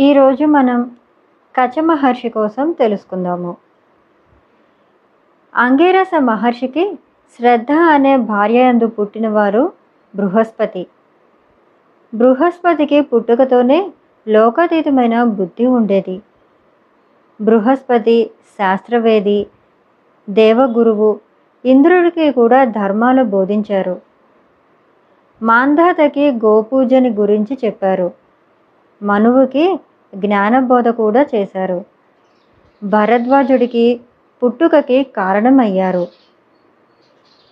ఈరోజు మనం కచ మహర్షి కోసం తెలుసుకుందాము. అంగీరస మహర్షికి శ్రద్ధ అనే భార్యయందు పుట్టినవారు బృహస్పతి. బృహస్పతికి పుట్టుకతోనే లోకాతీతమైన బుద్ధి ఉండేది. బృహస్పతి శాస్త్రవేది దేవగురువు ఇంద్రుడికి కూడా ధర్మాలు బోధించారు. మాంధాతకి గోపూజని గురించి చెప్పారు. మనువుకి జ్ఞానబోధ కూడా చేశారు. భరద్వాజుడికి పుట్టుకకి కారణమయ్యారు.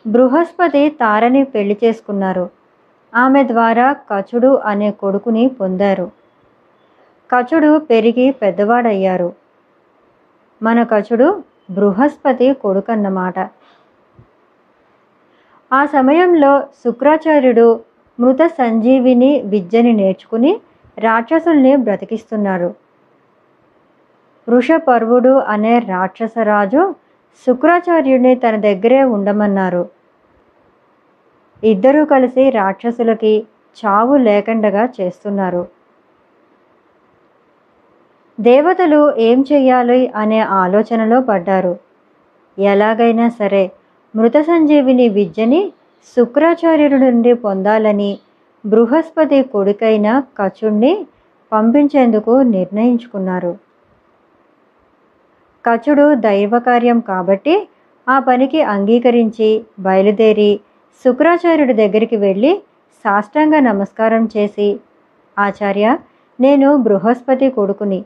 బృహస్పతి తారని పెళ్ళి చేసుకున్నారు. ఆమె ద్వారా కచుడు అనే కొడుకుని పొందారు. కచుడు పెరిగి పెద్దవాడయ్యారు. మన కచుడు బృహస్పతి కొడుకన్నమాట. ఆ సమయంలో శుక్రాచార్యుడు మృత సంజీవిని విద్యని నేర్చుకుని రాక్షసుల్ని బ్రతికిస్తున్నారు. వృషపర్వుడు అనే రాక్షసరాజు శుక్రాచార్యుడిని తన దగ్గరే ఉండమన్నారు. ఇద్దరూ కలిసి రాక్షసులకి చావు లేకుండగా చేస్తున్నారు. దేవతలు ఏం చెయ్యాలి అనే ఆలోచనలో పడ్డారు. ఎలాగైనా సరే మృత సంజీవిని విద్యని శుక్రాచార్యుడి నుండి పొందాలని బృహస్పతి కొడుకైన కచుణ్ణి పంపించేందుకు నిర్ణయించుకున్నారు. కచుడు దైవకార్యం కాబట్టి ఆ పనికి అంగీకరించి బయలుదేరి శుక్రాచార్యుడి దగ్గరికి వెళ్ళి సాష్టాంగ నమస్కారం చేసి ఆచార్య నేను బృహస్పతి కొడుకుని.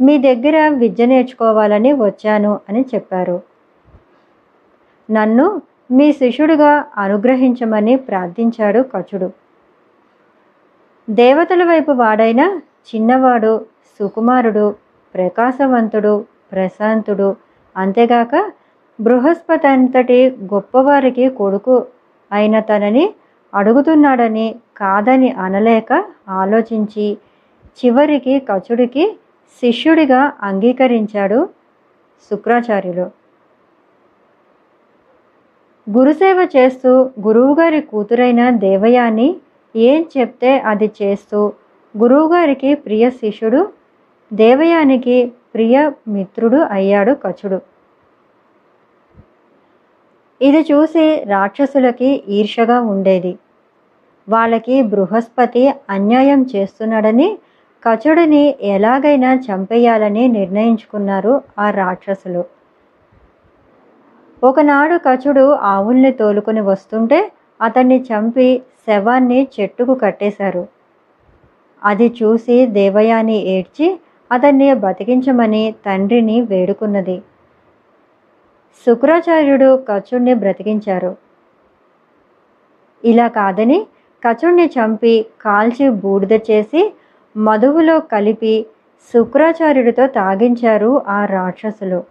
మీ దగ్గర విద్య నేర్చుకోవాలని వచ్చాను అని చెప్పారు. నన్ను మీ శిష్యుడిగా అనుగ్రహించమని ప్రార్థించాడు కచుడు. దేవతల వైపు వాడైన చిన్నవాడు సుకుమారుడు ప్రకాశవంతుడు ప్రశాంతుడు అంతేగాక బృహస్పతి అంతటి గొప్పవారికి కొడుకు అయిన తనని అడుగుతున్నాడని కాదని అనలేక ఆలోచించి చివరికి కచుడికి శిష్యుడిగా అంగీకరించాడు శుక్రాచార్యులు. గురుసేవ చేస్తూ గురువుగారి కూతురైన దేవయాని ఏం చెప్తే అది చేస్తూ గురువుగారికి ప్రియ శిష్యుడు దేవయానికి ప్రియ మిత్రుడు అయ్యాడు కచుడు. ఇది చూసి రాక్షసులకి ఈర్షగా ఉండేది. వాళ్ళకి బృహస్పతి అన్యాయం చేస్తున్నాడని కచుడిని ఎలాగైనా చంపేయాలని నిర్ణయించుకున్నారు ఆ రాక్షసులు. ఒకనాడు కచుడు ఆవుల్ని తోలుకొని వస్తుంటే అతన్ని చంపి శవాన్ని చెట్టుకు కట్టేశారు. అది చూసి దేవయాని ఏడ్చి అతన్ని బతికించమని తండ్రిని వేడుకున్నది. శుక్రాచార్యుడు కచుణ్ణి బ్రతికించారు. ఇలా కాదని కచుణ్ణి చంపి కాల్చి బూడిద చేసి మధువులో కలిపి శుక్రాచార్యుడితో తాగించారు ఆ రాక్షసులు.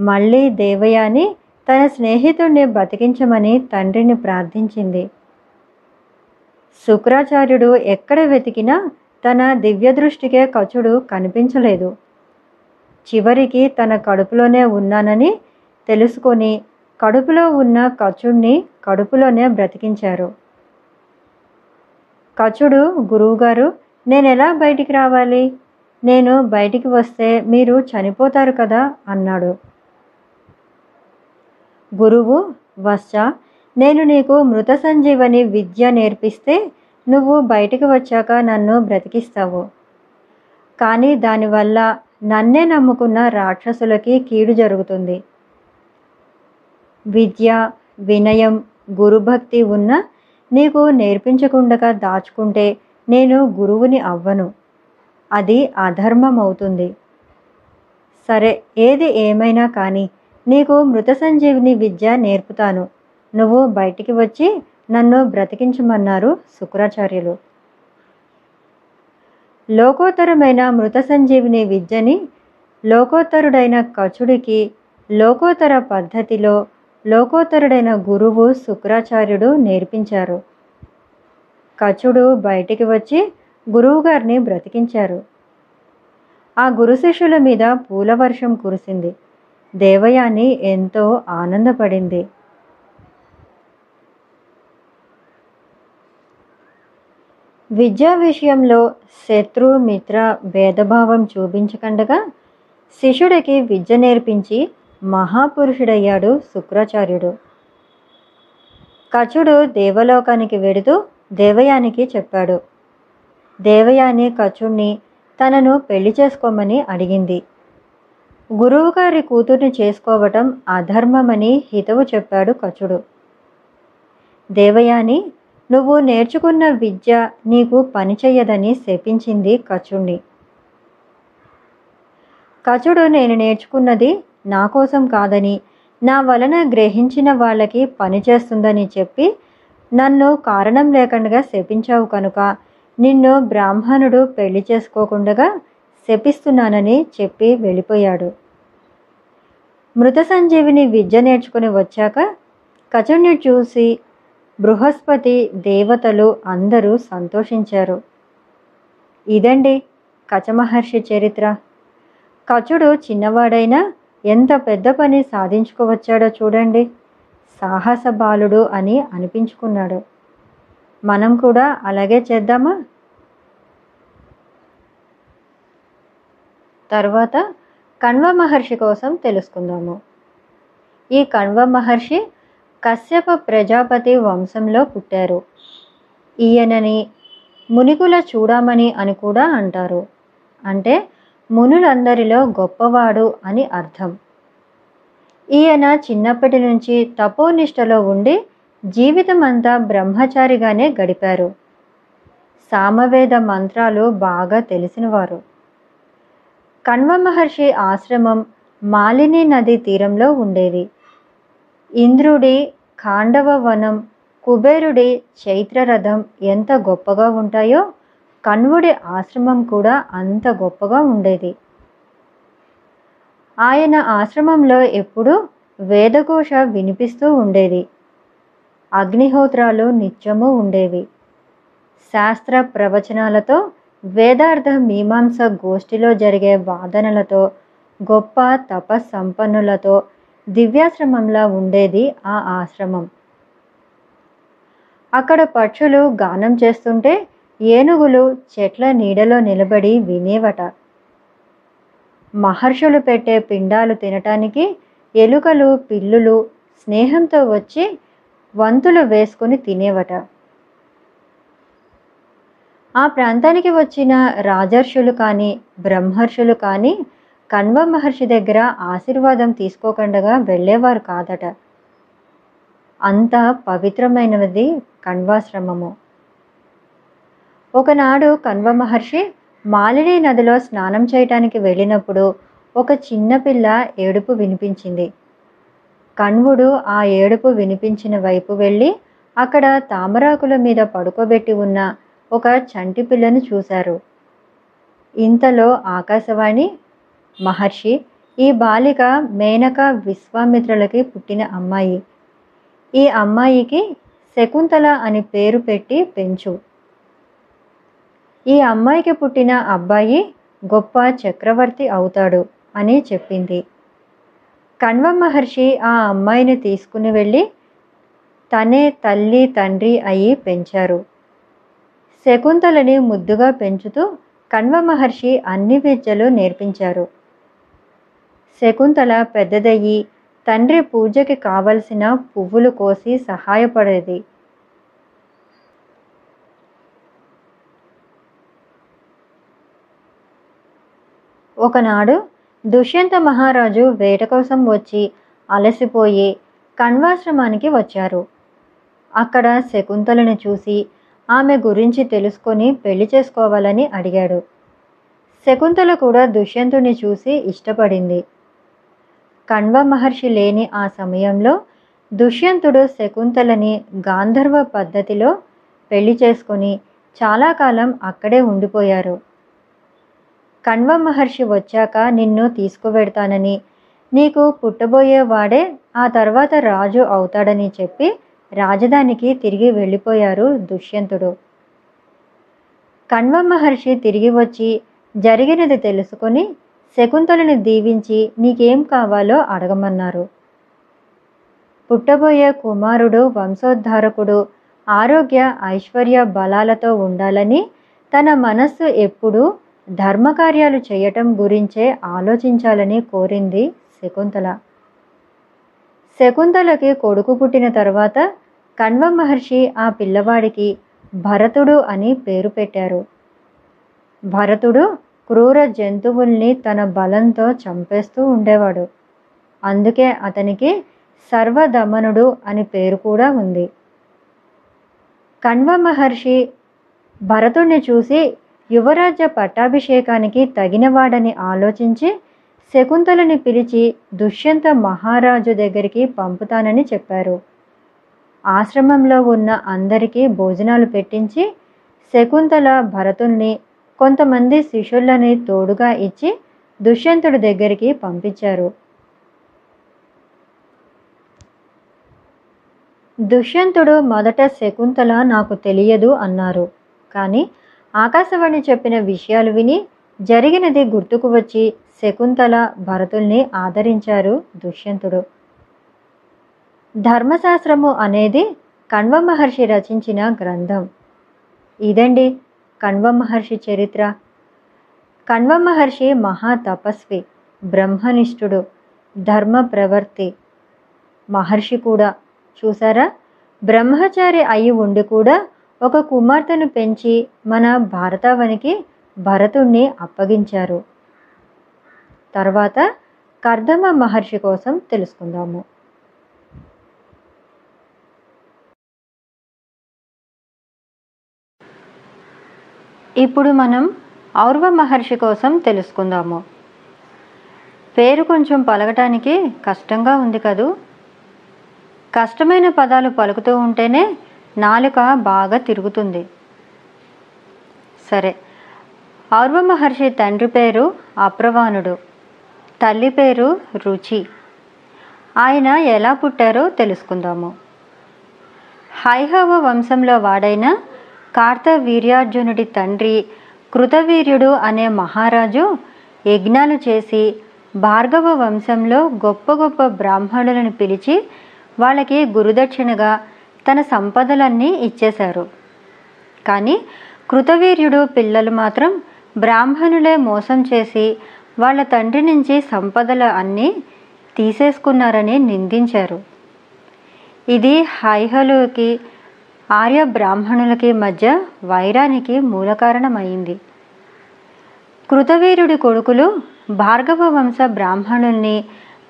మళ్ళీ దేవయాని తన స్నేహితుడిని బతికించమని తండ్రిని ప్రార్థించింది. శుక్రాచార్యుడు ఎక్కడ వెతికినా తన దివ్య దృష్టికే కచుడు కనిపించలేదు. చివరికి తన కడుపులోనే ఉన్నానని తెలుసుకొని కడుపులో ఉన్న కచుడిని కడుపులోనే బ్రతికించారు. కచుడు గురువుగారు నేను ఎలా బయటికి రావాలి? నేను బయటికి వస్తే మీరు చనిపోతారు కదా అన్నాడు. గురువు వత్స నేను నీకు మృత సంజీవని విద్య నేర్పిస్తే నువ్వు బయటికి వచ్చాక నన్ను బ్రతికిస్తావు. కానీ దానివల్ల నన్నే నమ్ముకున్న రాక్షసులకి కీడు జరుగుతుంది. విద్య వినయం గురుభక్తి ఉన్న నీకు నేర్పించకుండా దాచుకుంటే నేను గురువుని అవ్వను. అది అధర్మం అవుతుంది సరే ఏది ఏమైనా కానీ నీకు మృత సంజీవిని విద్య నేర్పుతాను. నువ్వు బయటికి వచ్చి నన్ను బ్రతికించమన్నారు శుక్రాచార్యులు. లోకోత్తరమైన మృత సంజీవిని విద్యని లోకోత్తరుడైన కచుడికి లోకోత్తర పద్ధతిలో లోకోత్తరుడైన గురువు శుక్రాచార్యుడు నేర్పించారు. కచుడు బయటికి వచ్చి గురువుగారిని బ్రతికించారు. ఆ గురు శిష్యుల మీద పూల వర్షం కురిసింది. దేవయాని ఎంతో ఆనందపడింది. విద్యా విషయంలో శత్రు మిత్ర భేదభావం చూపించకుండగా శిష్యుడికి విద్య నేర్పించి మహాపురుషుడయ్యాడు శుక్రాచార్యుడు. కచుడు దేవలోకానికి వెడుతూ దేవయానికి చెప్పాడు. దేవయాని కచుణ్ణి తనను పెళ్ళి చేసుకోమని అడిగింది. గురువుగారి కూతుర్ని చేసుకోవటం అధర్మమని హితవు చెప్పాడు కచుడు. దేవయాని నువ్వు నేర్చుకున్న విద్య నీకు పనిచేయదని శపించింది కచుణ్ణి. కచుడు నేను నేర్చుకున్నది నా కోసం కాదని నా వలన గ్రహించిన వాళ్ళకి పనిచేస్తుందని చెప్పి నన్ను కారణం లేకుండా శపించావు కనుక నిన్ను బ్రాహ్మణుడు పెళ్ళి చేసుకోకుండగా శపిస్తున్నానని చెప్పి వెళ్ళిపోయాడు. మృత సంజీవిని విద్య నేర్చుకుని వచ్చాక కచుడిని చూసి బృహస్పతి దేవతలు అందరూ సంతోషించారు. ఇదండి కచమహర్షి చరిత్ర. కచుడు చిన్నవాడైనా ఎంత పెద్ద పని సాధించుకోవచ్చాడో చూడండి. సాహస బాలుడు అని అనిపించుకున్నాడు. మనం కూడా అలాగే చేద్దామా? తర్వాత కణ్వ మహర్షి కోసం తెలుసుకుందాము. ఈ కణ్వ మహర్షి కశ్యప ప్రజాపతి వంశంలో పుట్టారు. ఈయనని మునికుల చూడమని అని కూడా అంటారు. అంటే మునులందరిలో గొప్పవాడు అని అర్థం. ఈయన చిన్నప్పటి నుంచి తపోనిష్టలో ఉండి జీవితమంతా బ్రహ్మచారిగానే గడిపారు. సామవేద మంత్రాలు బాగా తెలిసినవారు. కణ్వ మహర్షి ఆశ్రమం మాలిని నది తీరంలో ఉండేది. ఇంద్రుడి ఖాండవ వనం కుబేరుడి చైత్రరథం ఎంత గొప్పగా ఉంటాయో కణ్వుడి ఆశ్రమం కూడా అంత గొప్పగా ఉండేది. ఆయన ఆశ్రమంలో ఎప్పుడూ వేదఘోష వినిపిస్తూ ఉండేది. అగ్నిహోత్రాలు నిత్యము ఉండేవి. శాస్త్ర ప్రవచనాలతో వేదార్థ మీమాంస గోష్ఠిలో జరిగే వాదనలతో గొప్ప తపస్సంపన్నులతో దివ్యాశ్రమంలా ఉండేది ఆ ఆశ్రమం. అక్కడ పక్షులు గానం చేస్తుంటే ఏనుగులు చెట్ల నీడలో నిలబడి వినేవట. మహర్షులు పెట్టే పిండాలు తినటానికి ఎలుకలు పిల్లులు స్నేహంతో వచ్చి వంతులు వేసుకుని తినేవట. ఆ ప్రాంతానికి వచ్చిన రాజర్షులు కానీ బ్రహ్మర్షులు కానీ కణ్వ మహర్షి దగ్గర ఆశీర్వాదం తీసుకోకుండా వెళ్ళేవారు కాదట. అంత పవిత్రమైనది కణ్వాశ్రమము ఒకనాడు కణ్వ మహర్షి మాలిని నదిలో స్నానం చేయటానికి వెళ్ళినప్పుడు ఒక చిన్నపిల్ల ఏడుపు వినిపించింది. కణ్వుడు ఆ ఏడుపు వినిపించిన వైపు వెళ్ళి అక్కడ తామరాకుల మీద పడుకోబెట్టి ఉన్న ఒక చంటి పిల్లను చూశారు. ఇంతలో ఆకాశవాణి మహర్షి ఈ బాలిక మేనక విశ్వామిత్రులకి పుట్టిన అమ్మాయి. ఈ అమ్మాయికి శకుంతల అని పేరు పెట్టి పెంచు. ఈ అమ్మాయికి పుట్టిన అబ్బాయి గొప్ప చక్రవర్తి అవుతాడు అని చెప్పింది. కణ్వ మహర్షి ఆ అమ్మాయిని తీసుకుని వెళ్ళి తనే తల్లి తండ్రి అయి పెంచారు. శకుంతలని ముద్దుగా పెంచుతూ కణ్వ మహర్షి అన్ని విద్యలు నేర్పించారు. శకుంతల పెద్దదయ్యి తండ్రి పూజకి కావలసిన పువ్వులు కోసి సహాయపడేది. ఒకనాడు దుష్యంత మహారాజు వేట కోసం వచ్చి అలసిపోయి కణ్వాశ్రమానికి వచ్చారు. అక్కడ శకుంతలను చూసి ఆమె గురించి తెలుసుకొని పెళ్ళి చేసుకోవాలని అడిగాడు. శకుంతల కూడా దుష్యంతుని చూసి ఇష్టపడింది. కణ్వ మహర్షి లేని ఆ సమయంలో దుష్యంతుడు శకుంతలని గాంధర్వ పద్ధతిలో పెళ్ళి చేసుకొని చాలా కాలం అక్కడే ఉండిపోయారు. కణ్వ మహర్షి వచ్చాక నిన్ను తీసుకువెడతానని నీకు పుట్టబోయేవాడే ఆ తర్వాత రాజు అవుతాడని చెప్పి రాజధానికి తిరిగి వెళ్ళిపోయారు దుష్యంతుడు. కణ్వ మహర్షి తిరిగి వచ్చి జరిగినది తెలుసుకొని శకుంతలని దీవించి నీకేం కావాలో అడగమన్నారు. పుట్టబోయే కుమారుడు వంశోద్ధారకుడు ఆరోగ్య ఐశ్వర్య బలాలతో ఉండాలని తన మనస్సు ఎప్పుడూ ధర్మకార్యాలు చేయటం గురించే ఆలోచించాలని కోరింది శకుంతల. శకుంతలకి కొడుకు పుట్టిన తర్వాత కణ్వ మహర్షి ఆ పిల్లవాడికి భరతుడు అని పేరు పెట్టారు. భరతుడు క్రూర జంతువుల్ని తన బలంతో చంపేస్తూ ఉండేవాడు. అందుకే అతనికి సర్వదమనుడు అని పేరు కూడా ఉంది. కణ్వ మహర్షి భరతుణ్ణి చూసి యువరాజ్య పట్టాభిషేకానికి తగినవాడని ఆలోచించి శకుంతలని పిలిచి దుష్యంత మహారాజు దగ్గరికి పంపుతానని చెప్పారు. ఆశ్రమంలో ఉన్న అందరికీ భోజనాలు పెట్టించి శకుంతల భరతుల్ని కొంతమంది శిష్యులని తోడుగా ఇచ్చి దుష్యంతుడి దగ్గరికి పంపించారు. దుష్యంతుడు మొదట శకుంతల నాకు తెలియదు అన్నారు. కానీ ఆకాశవాణి చెప్పిన విషయాలు విని జరిగినది గుర్తుకు వచ్చి శకుంతల భరతుల్ని ఆదరించారు దుష్యంతుడు. ధర్మశాస్త్రము అనేది కణ్వ మహర్షి రచించిన గ్రంథం. ఇదండి కణ్వ మహర్షి చరిత్ర. కణ్వ మహర్షి మహా తపస్వి బ్రహ్మనిష్ఠుడు ధర్మ ప్రవర్తి మహర్షి కూడా చూసారా? బ్రహ్మచారి అయి ఉండి కూడా ఒక కుమార్తెను పెంచి మన భారతావనికి భరతుణ్ణి అప్పగించారు. తర్వాత కర్దమ మహర్షి కోసం తెలుసుకుందాము. ఇప్పుడు మనం ఔర్వ మహర్షి కోసం తెలుసుకుందాము. పేరు కొంచెం పలకటానికి కష్టంగా ఉంది కదూ? కష్టమైన పదాలు పలుకుతూ ఉంటేనే నాలుక బాగా తిరుగుతుంది. సరే ఔర్వ మహర్షి తండ్రి పేరు అప్రవాణుడు తల్లి పేరు రుచి. ఆయన ఎలా పుట్టారో తెలుసుకుందాము. హైహవ వంశంలో వాడైన కార్తవీర్యార్జునుడి తండ్రి కృతవీర్యుడు అనే మహారాజు యజ్ఞాలు చేసి భార్గవ వంశంలో గొప్ప గొప్ప బ్రాహ్మణులను పిలిచి వాళ్ళకి గురుదక్షిణగా తన సంపదలన్నీ ఇచ్చేశారు. కానీ కృతవీర్యుడు పిల్లలు మాత్రం బ్రాహ్మణులే మోసం చేసి వాళ్ళ తండ్రి నుంచి సంపదలు అన్నీ తీసేసుకున్నారని నిందించారు. ఇది హైహలుకి ఆర్య బ్రాహ్మణులకి మధ్య వైరానికి మూలకారణమైంది కృతవీరుడి కొడుకులు భార్గవ వంశ బ్రాహ్మణుల్ని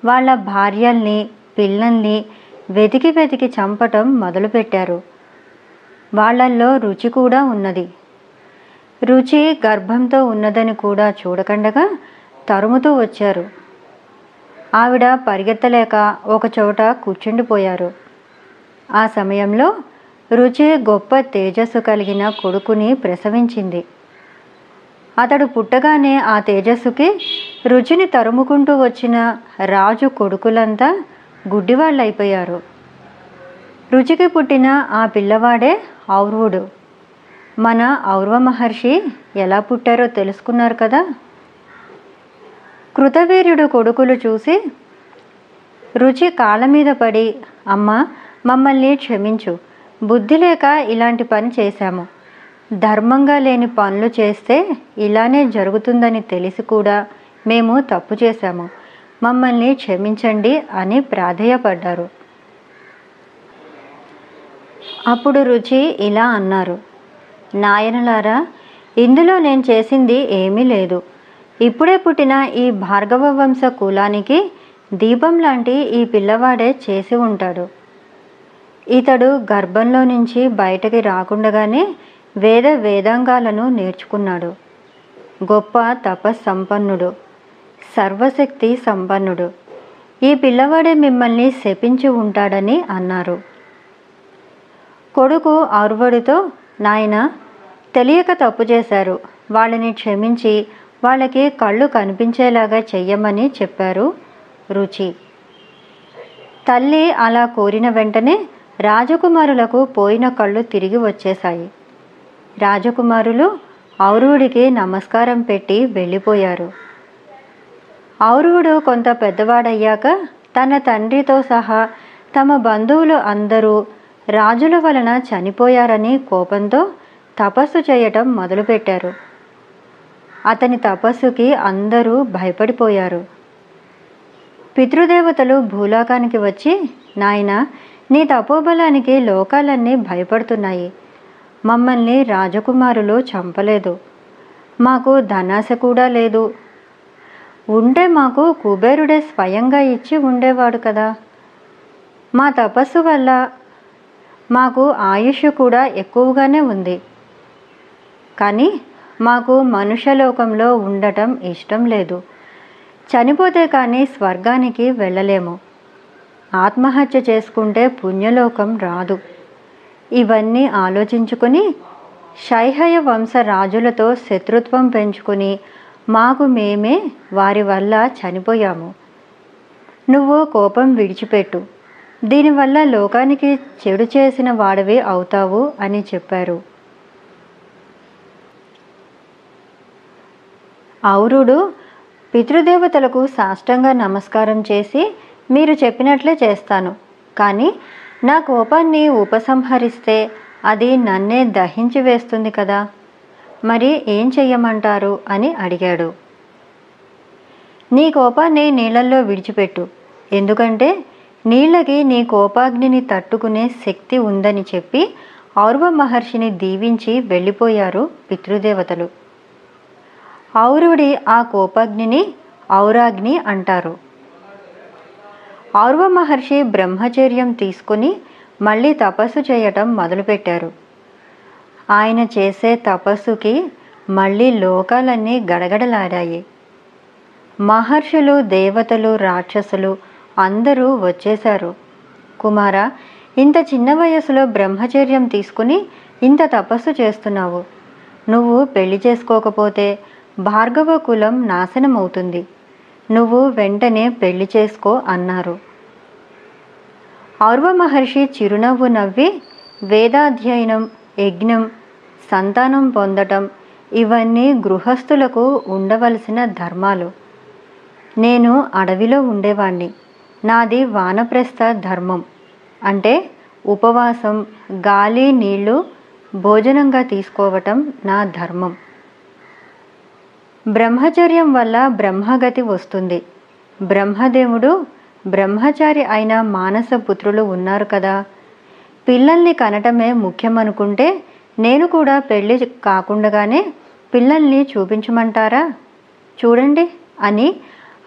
వాళ్ళ భార్యల్ని పిల్లల్ని వెతికి వెతికి చంపటం మొదలుపెట్టారు. వాళ్ళల్లో రుచి కూడా ఉన్నది. రుచి గర్భంతో ఉన్నదని కూడా చూడకుండగా తరుముతూ వచ్చారు. ఆవిడ పరిగెత్తలేక ఒకచోట కూర్చుండిపోయారు. ఆ సమయంలో రుచి గొప్ప తేజస్సు కలిగిన కొడుకుని ప్రసవించింది. అతడు పుట్టగానే ఆ తేజస్సుకి రుచిని తరుముకుంటూ వచ్చిన రాజు కొడుకులంతా గుడ్డివాళ్ళైపోయారు. రుచికి పుట్టిన ఆ పిల్లవాడే ఔర్వుడు. మన ఔర్వ మహర్షి ఎలా పుట్టారో తెలుసుకున్నారు కదా? కృతవీర్యుడు కొడుకులు చూసి రుచి కాళ్ళ మీద పడి అమ్మ మమ్మల్ని క్షమించు. బుద్ధి లేక ఇలాంటి పని చేశాము. ధర్మంగా లేని పనులు చేస్తే ఇలానే జరుగుతుందని తెలిసి కూడా మేము తప్పు చేశాము. మమ్మల్ని క్షమించండి అని ప్రాధేయపడ్డారు. అప్పుడు రుచి ఇలా అన్నారు. నాయనలారా ఇందులో నేను చేసింది ఏమీ లేదు. ఇప్పుడే పుట్టిన ఈ భార్గవ వంశ కులానికి దీపం లాంటి ఈ పిల్లవాడే చేసి ఉంటాడు. ఇతడు గర్భంలో నుంచి బయటకి రాకుండగానే వేద వేదాంగాలను నేర్చుకున్నాడు. గొప్ప తపస్సంపన్నుడు సర్వశక్తి సంపన్నుడు. ఈ పిల్లవాడే మిమ్మల్ని శపించి ఉంటాడని అన్నారు. కొడుకు ఔర్వడితో నాయన తెలియక తప్పు చేశారు. వాళ్ళని క్షమించి వాళ్ళకి కళ్ళు కనిపించేలాగా చెయ్యమని చెప్పారు రుచి. తల్లి అలా కోరిన వెంటనే రాజకుమారులకు పోయిన కళ్ళు తిరిగి వచ్చేశాయి. రాజకుమారులు ఔరువుడికి నమస్కారం పెట్టి వెళ్ళిపోయారు. ఔరువుడు కొంత పెద్దవాడయ్యాక తన తండ్రితో సహా తమ బంధువులు అందరూ రాజుల వలన చనిపోయారని కోపంతో తపస్సు చేయటం మొదలుపెట్టారు. అతని తపస్సుకి అందరూ భయపడిపోయారు. పితృదేవతలు భూలోకానికి వచ్చి నాయన నీ తపోబలానికి లోకాలన్నీ భయపడుతున్నాయి. మమ్మల్ని రాజకుమారులు చంపలేదు. మాకు ధనాశ కూడా లేదు. ఉంటే మాకు కుబేరుడే స్వయంగా ఇచ్చి ఉండేవాడు కదా. మా తపస్సు వల్ల మాకు ఆయుష్ కూడా ఎక్కువగానే ఉంది. కానీ మాకు మనుష్యలోకంలో ఉండటం ఇష్టం లేదు. చనిపోతే కానీ స్వర్గానికి వెళ్ళలేము. ఆత్మహత్య చేసుకుంటే పుణ్యలోకం రాదు. ఇవన్నీ ఆలోచించుకుని శైహయ వంశ రాజులతో శత్రుత్వం పెంచుకుని మాకు మేమే వారి వల్ల చనిపోయాము. నువ్వు కోపం విడిచిపెట్టు. దీనివల్ల లోకానికి చెడు చేసిన వాడవే అవుతావు అని చెప్పారు. ఔరుడు పితృదేవతలకు సాష్టంగా నమస్కారం చేసి మీరు చెప్పినట్లే చేస్తాను. కానీ నా కోపాన్ని ఉపసంహరిస్తే అది నన్నే దహించి వేస్తుంది కదా. మరి ఏం చెయ్యమంటారు? అని అడిగాడు. నీ కోపాన్ని నీళ్ళల్లో విడిచిపెట్టు. ఎందుకంటే నీళ్ళకి నీ కోపాగ్నిని తట్టుకునే శక్తి ఉందని చెప్పి ఔర్వ మహర్షిని దీవించి వెళ్ళిపోయారు పితృదేవతలు. ఔరుడి ఆ కోపాగ్నిని ఔరాగ్ని అంటారు. ఆర్వ మహర్షి బ్రహ్మచర్యం తీసుకుని మళ్ళీ తపస్సు చేయటం మొదలుపెట్టారు. ఆయన చేసే తపస్సుకి మళ్ళీ లోకాలన్నీ గడగడలాడాయి. మహర్షులు దేవతలు రాక్షసులు అందరూ వచ్చేశారు. కుమార ఇంత చిన్న వయసులో బ్రహ్మచర్యం తీసుకుని ఇంత తపస్సు చేస్తున్నావు. నువ్వు పెళ్ళి చేసుకోకపోతే భార్గవ కులం నాశనం అవుతుంది నువ్వు వెంటనే పెళ్ళి చేసుకో అన్నారు. ఆర్వ మహర్షి చిరునవ్వు నవ్వి వేదాధ్యయనం యజ్ఞం సంతానం పొందటం ఇవన్నీ గృహస్థులకు ఉండవలసిన ధర్మాలు. నేను అడవిలో ఉండేవాణ్ణి. నాది వానప్రస్థ ధర్మం. అంటే ఉపవాసం గాలి నీళ్ళు భోజనంగా తీసుకోవటం నా ధర్మం. బ్రహ్మచర్యం వల్ల బ్రహ్మగతి వస్తుంది. బ్రహ్మదేవుడు బ్రహ్మచారి అయిన మానస పుత్రులు ఉన్నారు కదా. పిల్లల్ని కనటమే ముఖ్యమనుకుంటే నేను కూడా పెళ్ళి కాకుండగానే పిల్లల్ని చూపించమంటారా? చూడండి అని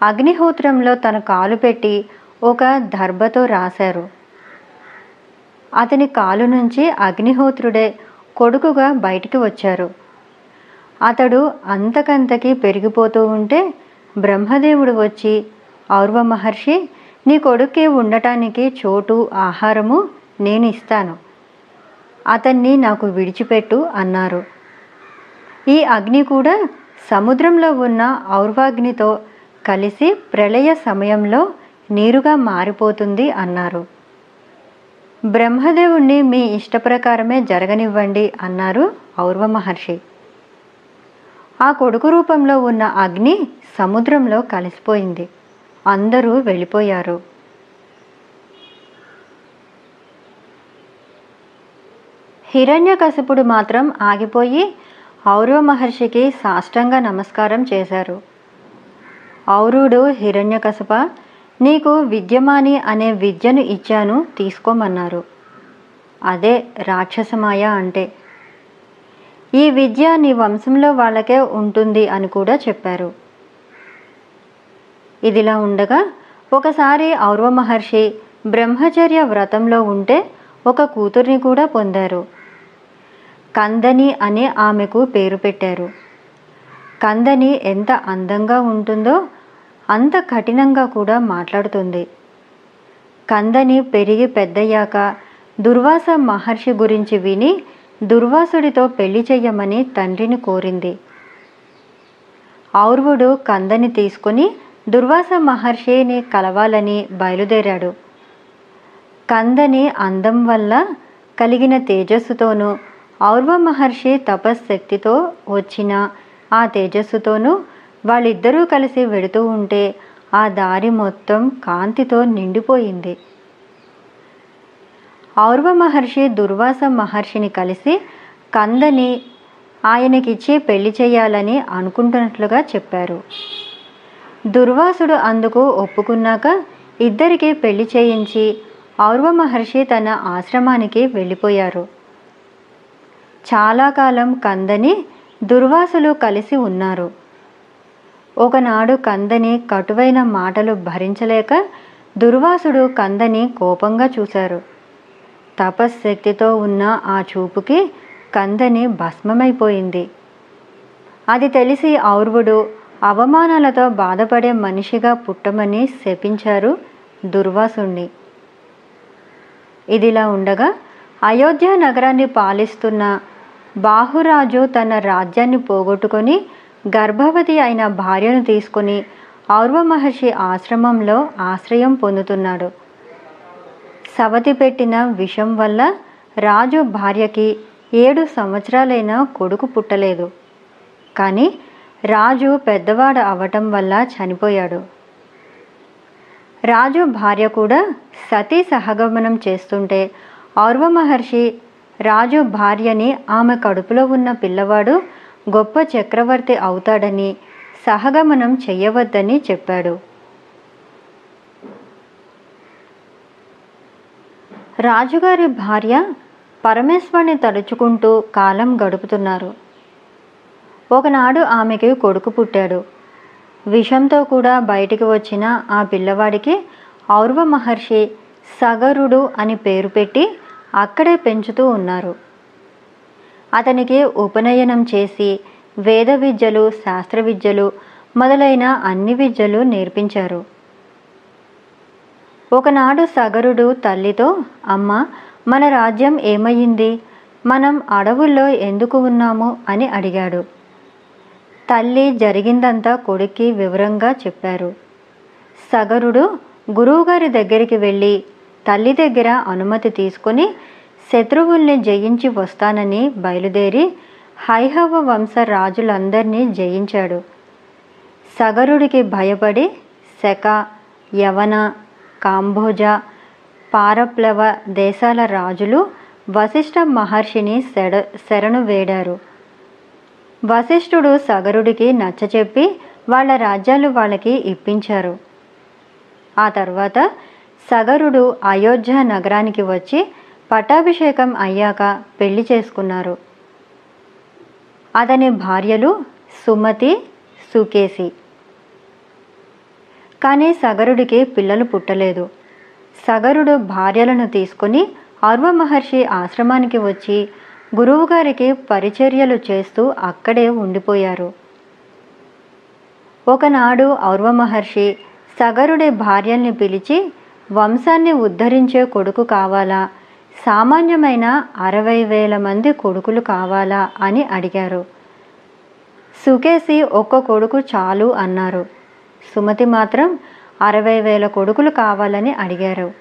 అగ్నిహోత్రంలో తన కాలు పెట్టి ఒక దర్భతో రాశారు. అతని కాలు నుంచి అగ్నిహోత్రుడే కొడుకుగా బయటికి వచ్చారు. అతడు అంతకంతకి పెరిగిపోతూ ఉంటే బ్రహ్మదేవుడు వచ్చి ఔర్వ మహర్షి నీ కొడుక్కి ఉండటానికి చోటు ఆహారము నేను ఇస్తాను అతన్ని నాకు విడిచిపెట్టు అన్నారు. ఈ అగ్ని కూడా సముద్రంలో ఉన్న ఔర్వాగ్నితో కలిసి ప్రళయ సమయంలో నీరుగా మారిపోతుంది అన్నారు. బ్రహ్మదేవుణ్ణి మీ ఇష్టప్రకారమే జరగనివ్వండి అన్నారు ఔర్వ మహర్షి. ఆ కొడుకు రూపంలో ఉన్న అగ్ని సముద్రంలో కలిసిపోయింది. అందరూ వెళ్ళిపోయారు. హిరణ్యకశపుడు మాత్రం ఆగిపోయి ఔరవ మహర్షికి సాష్టంగ నమస్కారం చేశారు. ఔరుడు హిరణ్యకశప నీకు విద్యమాని అనే విద్యను ఇచ్చాను తీసుకోమన్నారు. అదే రాక్షసమాయ అంటే ఈ విద్య నీ వంశంలో వాళ్ళకే ఉంటుంది అని కూడా చెప్పారు. ఇదిలా ఉండగా ఒకసారి ఔర్వ మహర్షి బ్రహ్మచర్య వ్రతంలో ఉంటే ఒక కూతుర్ని కూడా పొందారు. కందని అనే ఆమెకు పేరు పెట్టారు. కందని ఎంత అందంగా ఉంటుందో అంత కఠినంగా కూడా మాట్లాడుతుంది. కందని పెరిగి పెద్దయ్యాక దుర్వాస మహర్షి గురించి విని దుర్వాసుడితో పెళ్ళి చెయ్యమని తండ్రిని కోరింది. ఔర్వుడు కందని తీసుకుని దుర్వాస మహర్షిని కలవాలని బయలుదేరాడు. కందని అందం వల్ల కలిగిన తేజస్సుతోనూ ఔర్వ మహర్షి తపశ్శక్తితో వచ్చిన ఆ తేజస్సుతోనూ వాళ్ళిద్దరూ కలిసి వెడుతూ ఉంటే ఆ దారి మొత్తం కాంతితో నిండిపోయింది. ఔర్వ మహర్షి దుర్వాస మహర్షిని కలిసి కందని ఆయనకిచ్చి పెళ్ళి చేయాలని అనుకుంటున్నట్లుగా చెప్పారు. దుర్వాసుడు అందుకు ఒప్పుకున్నాక ఇద్దరికి పెళ్ళి చేయించి ఔర్వ మహర్షి తన ఆశ్రమానికి వెళ్ళిపోయారు. చాలా కాలం కందని దుర్వాసులు కలిసి ఉన్నారు. ఒకనాడు కందని కటువైన మాటలు భరించలేక దుర్వాసుడు కందని కోపంగా చూశారు. తపశ్శక్తితో ఉన్న ఆ చూపుకి కందని భస్మమైపోయింది. అది తెలిసి ఔర్వుడు అవమానాలతో బాధపడే మనిషిగా పుట్టమని శపించారు దుర్వాసుణ్ణి. ఇదిలా ఉండగా అయోధ్య నగరాన్ని పాలిస్తున్న బాహురాజు తన రాజ్యాన్ని పోగొట్టుకొని గర్భవతి అయిన భార్యను తీసుకుని ఔర్వ మహర్షి ఆశ్రమంలో ఆశ్రయం పొందుతున్నాడు. సవతి పెట్టిన విషం వల్ల రాజు భార్యకి ఏడు సంవత్సరాలైన కొడుకు పుట్టలేదు. కానీ రాజు పెద్దవాడు అవటం వల్ల చనిపోయాడు. రాజు భార్య కూడా సతీ సహగమనం చేస్తుంటే ఔర్వ మహర్షి రాజు భార్యని ఆమె కడుపులో ఉన్న పిల్లవాడు గొప్ప చక్రవర్తి అవుతాడని సహగమనం చెయ్యవద్దని చెప్పాడు. రాజుగారి భార్య పరమేశ్వరుని తలుచుకుంటూ కాలం గడుపుతున్నారు. ఒకనాడు ఆమెకి కొడుకు పుట్టాడు. విషంతో కూడా బయటికి వచ్చిన ఆ పిల్లవాడికి ఔర్వ మహర్షి సగరుడు అని పేరు పెట్టి అక్కడే పెంచుతూ ఉన్నారు. అతనికి ఉపనయనం చేసి వేద విద్యలు శాస్త్ర విద్యలు మొదలైన అన్ని విద్యలు నేర్పించారు. ఒకనాడు సగరుడు తల్లితో అమ్మ మన రాజ్యం ఏమయ్యింది? మనం అడవుల్లో ఎందుకు ఉన్నాము? అని అడిగాడు. తల్లి జరిగిందంతా కొడుక్కి వివరంగా చెప్పారు. సగరుడు గురువుగారి దగ్గరికి వెళ్ళి తల్లి దగ్గర అనుమతి తీసుకుని శత్రువుల్ని జయించి వస్తానని బయలుదేరి హైహవ వంశ రాజులందరినీ జయించాడు. సగరుడికి భయపడి శక యవన కాంబోజ పారప్లవ దేశాల రాజులు వశిష్ఠ మహర్షిని శడ శరణు వేడారు. వశిష్ఠుడు సగరుడికి నచ్చచెప్పి వాళ్ళ రాజ్యాలు వాళ్ళకి ఇప్పించారు. ఆ తర్వాత సగరుడు అయోధ్య నగరానికి వచ్చి పట్టాభిషేకం అయ్యాక పెళ్ళి చేసుకున్నారు. అతని భార్యలు సుమతి సుకేసి కానీ సగరుడికి పిల్లలు పుట్టలేదు. సగరుడు భార్యలను తీసుకుని అర్వ మహర్షి ఆశ్రమానికి వచ్చి గురువుగారికి పరిచర్యలు చేస్తూ అక్కడే ఉండిపోయారు. ఒకనాడు ఔర్వ మహర్షి సగరుడి భార్యల్ని పిలిచి వంశాన్ని ఉద్ధరించే కొడుకు కావాలా? సామాన్యమైన అరవై వేల మంది కొడుకులు కావాలా? అని అడిగారు. సుకేసి ఒక్క కొడుకు చాలు అన్నారు. సుమతి మాత్రం అరవై వేల కొడుకులు కావాలని అడిగారు.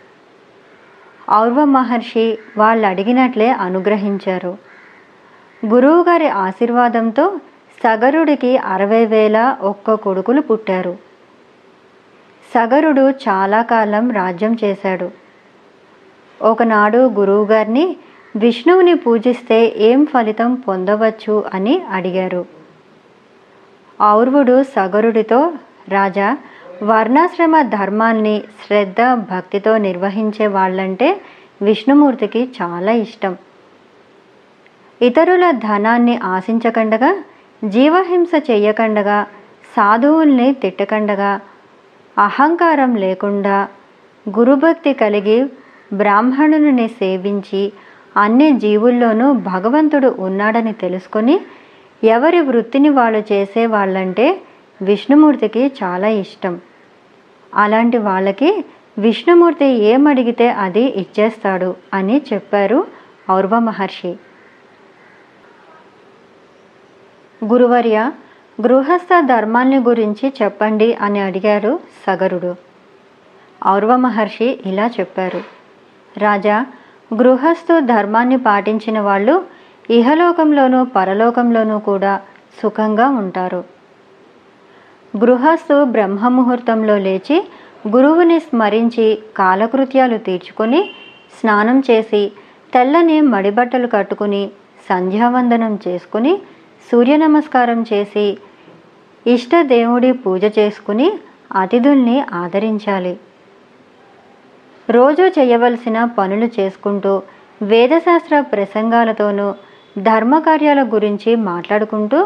ఔర్వ మహర్షి వాళ్ళు అడిగినట్లే అనుగ్రహించారు గురువుగారి ఆశీర్వాదంతో సగరుడికి అరవై వేల ఒక్క కొడుకులు పుట్టారు. సగరుడు చాలా కాలం రాజ్యం చేశాడు. ఒకనాడు గురువుగారిని విష్ణువుని పూజిస్తే ఏం ఫలితం పొందవచ్చు అని అడిగారు. ఔర్వుడు సగరుడితో రాజా వర్ణాశ్రమ ధర్మాన్ని శ్రద్ధ భక్తితో నిర్వహించే వాళ్ళంటే విష్ణుమూర్తికి చాలా ఇష్టం. ఇతరుల ధనాన్ని ఆశించకండగా జీవహింస చేయకండగా సాధువుల్ని తిట్టకండగా అహంకారం లేకుండా గురుభక్తి కలిగి బ్రాహ్మణుని సేవించి అన్ని జీవుల్లోనూ భగవంతుడు ఉన్నాడని తెలుసుకొని ఎవరి వృత్తిని వాళ్ళు చేసే వాళ్ళంటే విష్ణుమూర్తికి చాలా ఇష్టం. అలాంటి వాళ్ళకి విష్ణుమూర్తి ఏమడిగితే అది ఇచ్చేస్తాడు అని చెప్పారు ఔర్వ మహర్షి గురువర్య గృహస్థ ధర్మాన్ని గురించి చెప్పండి అని అడిగారు సగరుడు. ఔర్వ మహర్షి ఇలా చెప్పారు. రాజా గృహస్థు ధర్మాన్ని పాటించిన వాళ్ళు ఇహలోకంలోనూ పరలోకంలోనూ కూడా సుఖంగా ఉంటారు. గృహస్థు బ్రహ్మముహూర్తంలో లేచి గురువుని స్మరించి కాలకృత్యాలు తీర్చుకొని స్నానం చేసి తెల్లని మడిబట్టలు కట్టుకుని సంధ్యావందనం చేసుకుని సూర్య నమస్కారం చేసి ఇష్ట దేవుడి పూజ చేసుకుని అతిథుల్ని ఆదరించాలి. రోజు చేయవలసిన పనులు చేసుకుంటూ వేదశాస్త్ర ప్రసంగాలతోనూ ధర్మకార్యాల గురించి మాట్లాడుకుంటూ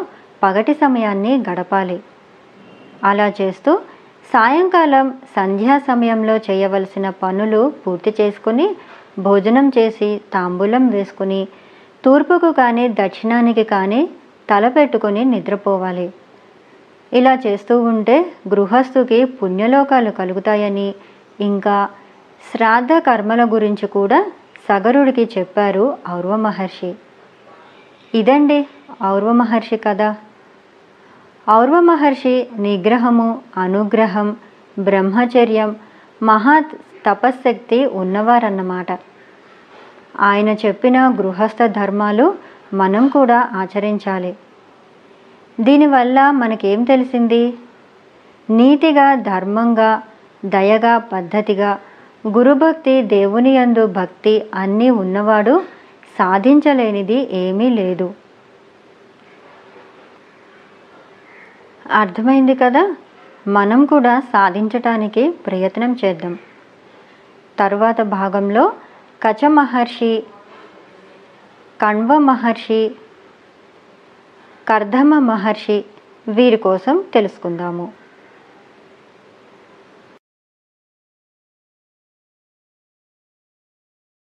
పగటి సమయాన్ని గడపాలి. అలా చేస్తూ సాయంకాలం సంధ్యా సమయంలో చేయవలసిన పనులు పూర్తి చేసుకుని భోజనం చేసి తాంబూలం వేసుకుని తూర్పుకు కానీ దక్షిణానికి కానీ తల పెట్టుకుని నిద్రపోవాలి. ఇలా చేస్తూ ఉంటే గృహస్థుకి పుణ్యలోకాలు కలుగుతాయని ఇంకా శ్రాద్ధ కర్మల గురించి కూడా సగరుడికి చెప్పారు ఔర్వ మహర్షి ఇదండి ఔర్వ మహర్షి కథ. ఔర్వ మహర్షి నిగ్రహము అనుగ్రహం బ్రహ్మచర్యం మహా తపశ్శక్తి ఉన్నవారన్నమాట. ఆయన చెప్పిన గృహస్థ ధర్మాలు మనం కూడా ఆచరించాలి. దీనివల్ల మనకేం తెలిసింది? నీతిగా ధర్మంగా దయగా పద్ధతిగా గురుభక్తి దేవుని యందు భక్తి అన్నీ ఉన్నవాడు సాధించలేనిది ఏమీ లేదు. అర్థమైంది కదా? మనం కూడా సాధించటానికి ప్రయత్నం చేద్దాం. తరువాత భాగంలో కచ మహర్షి కణ్వ మహర్షి కర్ధమ మహర్షి వీరి కోసం తెలుసుకుందాము.